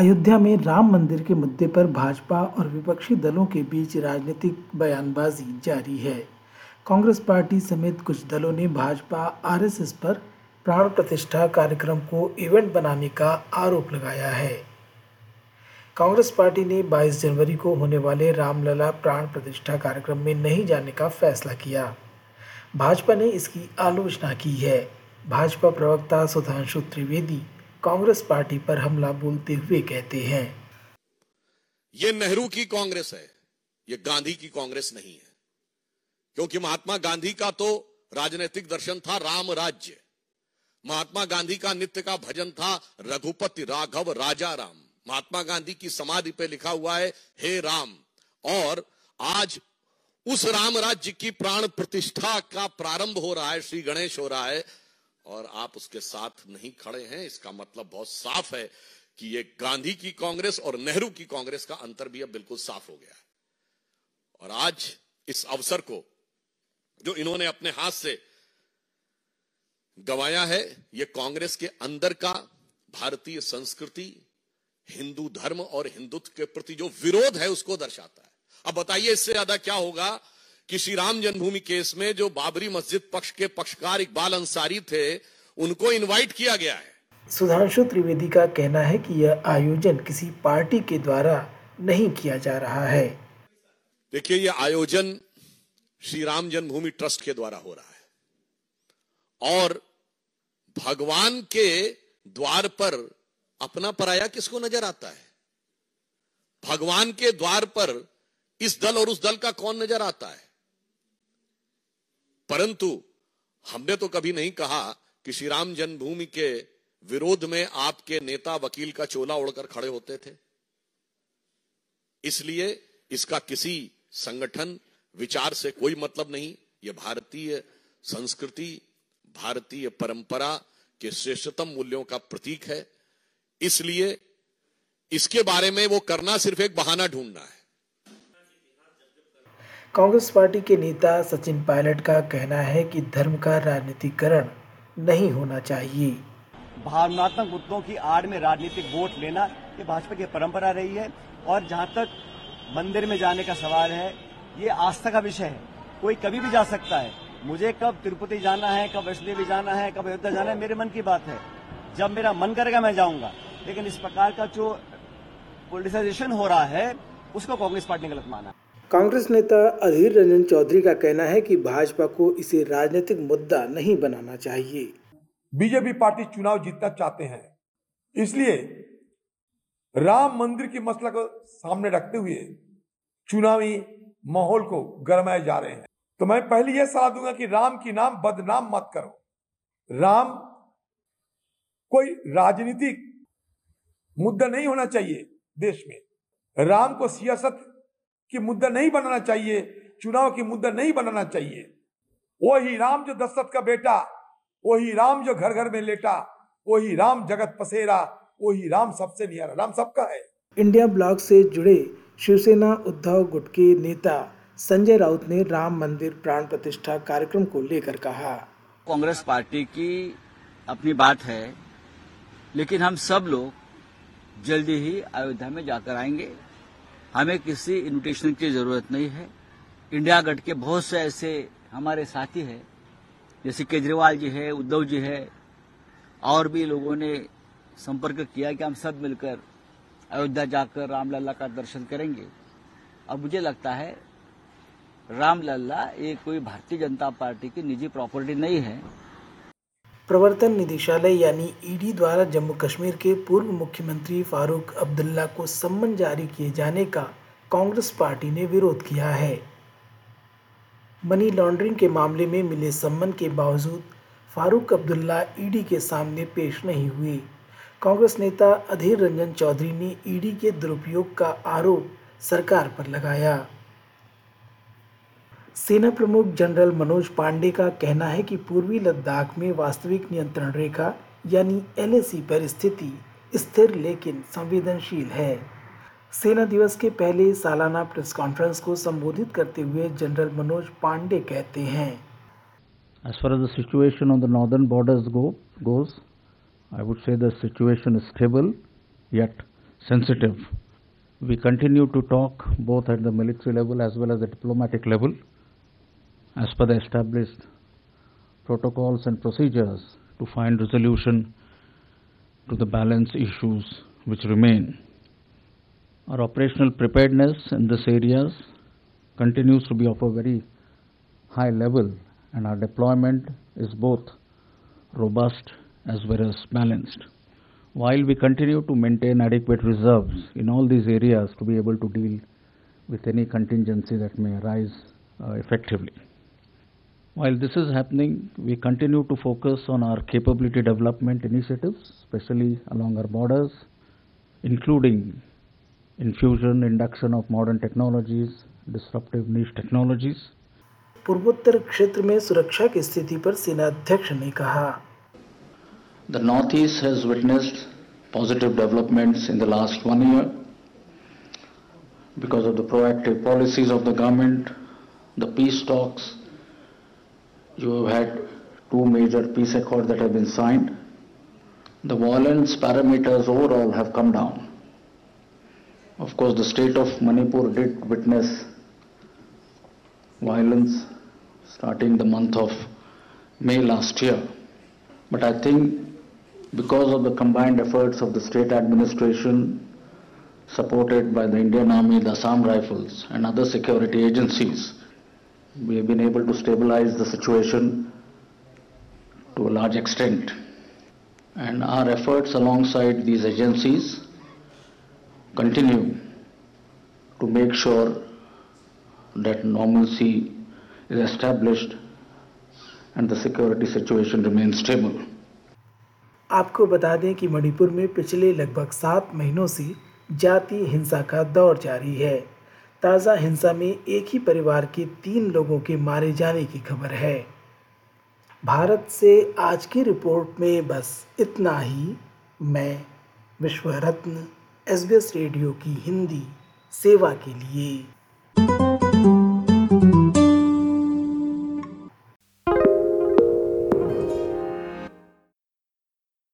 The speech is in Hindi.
अयोध्या में राम मंदिर के मुद्दे पर भाजपा और विपक्षी दलों के बीच राजनीतिक बयानबाजी जारी है। कांग्रेस पार्टी समेत कुछ दलों ने भाजपा, आरएसएस पर प्राण प्रतिष्ठा कार्यक्रम को इवेंट बनाने का आरोप लगाया है। कांग्रेस पार्टी ने 22 जनवरी को होने वाले रामलला प्राण प्रतिष्ठा कार्यक्रम में नहीं जाने का फैसला किया। भाजपा ने इसकी आलोचना की है। भाजपा प्रवक्ता सुधांशु त्रिवेदी कांग्रेस पार्टी पर हमला बोलते हुए कहते हैं। ये नेहरू की कांग्रेस है, ये गांधी की कांग्रेस नहीं है। क्योंकि महात्मा गांधी का तो राजनीतिक दर्शन था राम राज्य। महात्मा गांधी का नित्य का भजन था रघुपति राघव राजा राम महात्मा गांधी की समाधि पे लिखा हुआ है, हे राम। और आज उस राम राज्य की प्राण प्रतिष्ठा का प्रारंभ हो रहा है, श्री गणेश हो रहा है। और आप उसके साथ नहीं खड़े हैं, इसका मतलब बहुत साफ़ है कि ये गांधी की कांग्रेस और नेहरू की कांग्रेस का अंतर भी अब बिल्कुल साफ़ हो गया है। और आज इस अवसर को जो इन्होंने अपने हाथ से गवाया है, ये कांग्रेस के अंदर का भारतीय संस्कृति, हिंदू धर्म और हिंदुत्व के प्रति जो विरोध है उसको दर्शाता है। अब बताइए इससे ज़्यादा क्या होगा कि श्री राम जन्मभूमि केस में जो बाबरी मस्जिद पक्ष के पक्षकार इकबाल अंसारी थे उनको इनवाइट किया गया है। सुधांशु त्रिवेदी का कहना है कि यह आयोजन किसी पार्टी के द्वारा नहीं किया जा रहा है। देखिए यह आयोजन श्री राम जन्मभूमि ट्रस्ट के द्वारा हो रहा है। और भगवान के द्वार पर अपना पराया किसको नज़र आता है? भगवान के द्वार पर इस दल और उस दल का कौन नज़र आता है? परंतु हमने तो कभी नहीं कहा कि श्री राम जन्मभूमि के विरोध में आपके नेता वकील का चोला उड़कर खड़े होते थे। इसलिए इसका किसी संगठन विचार से कोई मतलब नहीं। यह भारतीय संस्कृति, भारतीय परंपरा के श्रेष्ठतम मूल्यों का प्रतीक है। इसलिए इसके बारे में वो करना सिर्फ़ एक बहाना ढूंढना है। कांग्रेस पार्टी के नेता सचिन पायलट का कहना है कि धर्म का राजनीतिकरण नहीं होना चाहिए। भावनात्मक मुद्दों की आड़ में राजनीतिक वोट लेना ये भाजपा की परंपरा रही है और जहाँ तक मंदिर में जाने का सवाल है, ये आस्था का विषय है। कोई कभी भी जा सकता है। मुझे कब तिरुपति जाना है, कब वैष्णदेवी जाना है, कब अयोध्या जाना है, मेरे मन की बात है। जब मेरा मन करेगा मैं जाऊँगा। लेकिन इस प्रकार का जो पोलिटिसाइजेशन हो रहा है, उसको कांग्रेस पार्टी ने गलत माना। कांग्रेस नेता अधीर रंजन चौधरी का कहना है कि भाजपा को इसे राजनीतिक मुद्दा नहीं बनाना चाहिए। बीजेपी पार्टी चुनाव जीतना चाहते हैं। इसलिए राम मंदिर की मसला को सामने रखते हुए चुनावी माहौल को गरमाए जा रहे हैं। तो मैं पहले यह सलाह दूँगा कि राम की नाम बदनाम मत करो। राम कोई राजनीतिक मुद्दा नहीं होना चाहिए देश में। राम को सियासत की मुद्दा नहीं बनाना चाहिए चुनाव की मुद्दा नहीं बनाना चाहिए। वही राम जो दशरथ का बेटा वही राम जो घर घर में लेटा वही राम जगत पसेरा वही राम सबसे नियारा राम सबका है। इंडिया ब्लॉक से जुड़े शिवसेना उद्धव गुट के नेता संजय राउत ने राम मंदिर प्राण प्रतिष्ठा कार्यक्रम को लेकर कहा। कांग्रेस पार्टी की अपनी बात है लेकिन हम सब लोग जल्दी ही अयोध्या में जाकर आएँगे। हमें किसी इन्विटेशन की ज़रूरत नहीं है। इंडिया गठ के बहुत से ऐसे हमारे साथी हैं, जैसे केजरीवाल जी है, उद्धव जी है, और भी लोगों ने संपर्क किया कि हम सब मिलकर अयोध्या जाकर रामलला का दर्शन करेंगे। अब मुझे लगता है, रामलला ये कोई भारतीय जनता पार्टी की निजी प्रॉपर्टी नहीं है। प्रवर्तन निदेशालय यानी ईडी द्वारा जम्मू कश्मीर के पूर्व मुख्यमंत्री फारूक अब्दुल्ला को सम्मन जारी किए जाने का कांग्रेस पार्टी ने विरोध किया है। मनी लॉन्ड्रिंग के मामले में मिले सम्मन के बावजूद फारूक अब्दुल्ला ईडी के सामने पेश नहीं हुए। कांग्रेस नेता अधीर रंजन चौधरी ने ईडी के दुरुपयोग का आरोप सरकार पर लगाया। सेना प्रमुख जनरल मनोज पांडे का कहना है कि पूर्वी लद्दाख में वास्तविक नियंत्रण रेखा यानी एलएसी पर स्थिति स्थिर लेकिन संवेदनशील है सेना दिवस के पहले सालाना प्रेस कॉन्फ्रेंस को संबोधित करते हुए जनरल मनोज पांडे कहते हैं As far as the situation on the northern borders go, goes, I would say the situation is stable, yet sensitive. We continue to talk both at the military level as well as the diplomatic level as per the established protocols and procedures to find resolution to the balance issues which remain. Our operational preparedness in this areas continues to be of a very high level and our deployment is both robust as well as balanced. While we continue to maintain adequate reserves in all these areas to be able to deal with any contingency that may arise uh, effectively. While this is happening, we continue to focus on our capability development initiatives, especially along our borders, including infusion, induction of modern technologies, disruptive niche technologies. पूर्वोत्तर क्षेत्र में सुरक्षा की स्थिति पर सेना अध्यक्ष ने कहा The Northeast has witnessed positive developments in the last one year because of the proactive policies of the government, the peace talks. you have had two major peace accords that have been signed. The violence parameters overall have come down. Of course, the state of Manipur did witness violence starting the month of May last year. But I think because of the combined efforts of the state administration, supported by the Indian Army, the Assam Rifles, and other security agencies, we have been able to stabilize the situation to a large extent. And our efforts alongside these agencies continue to make sure that normalcy is established and the security situation remains stable. आपको बता दें कि मणिपुर में पिछले लगभग सात महीनों से जाति हिंसा का दौर जारी है ताज़ा हिंसा में एक ही परिवार के तीन लोगों के मारे जाने की खबर है। भारत से आज की रिपोर्ट में बस इतना ही। मैं विश्व रत्न एसबीएस रेडियो की हिंदी सेवा के लिए।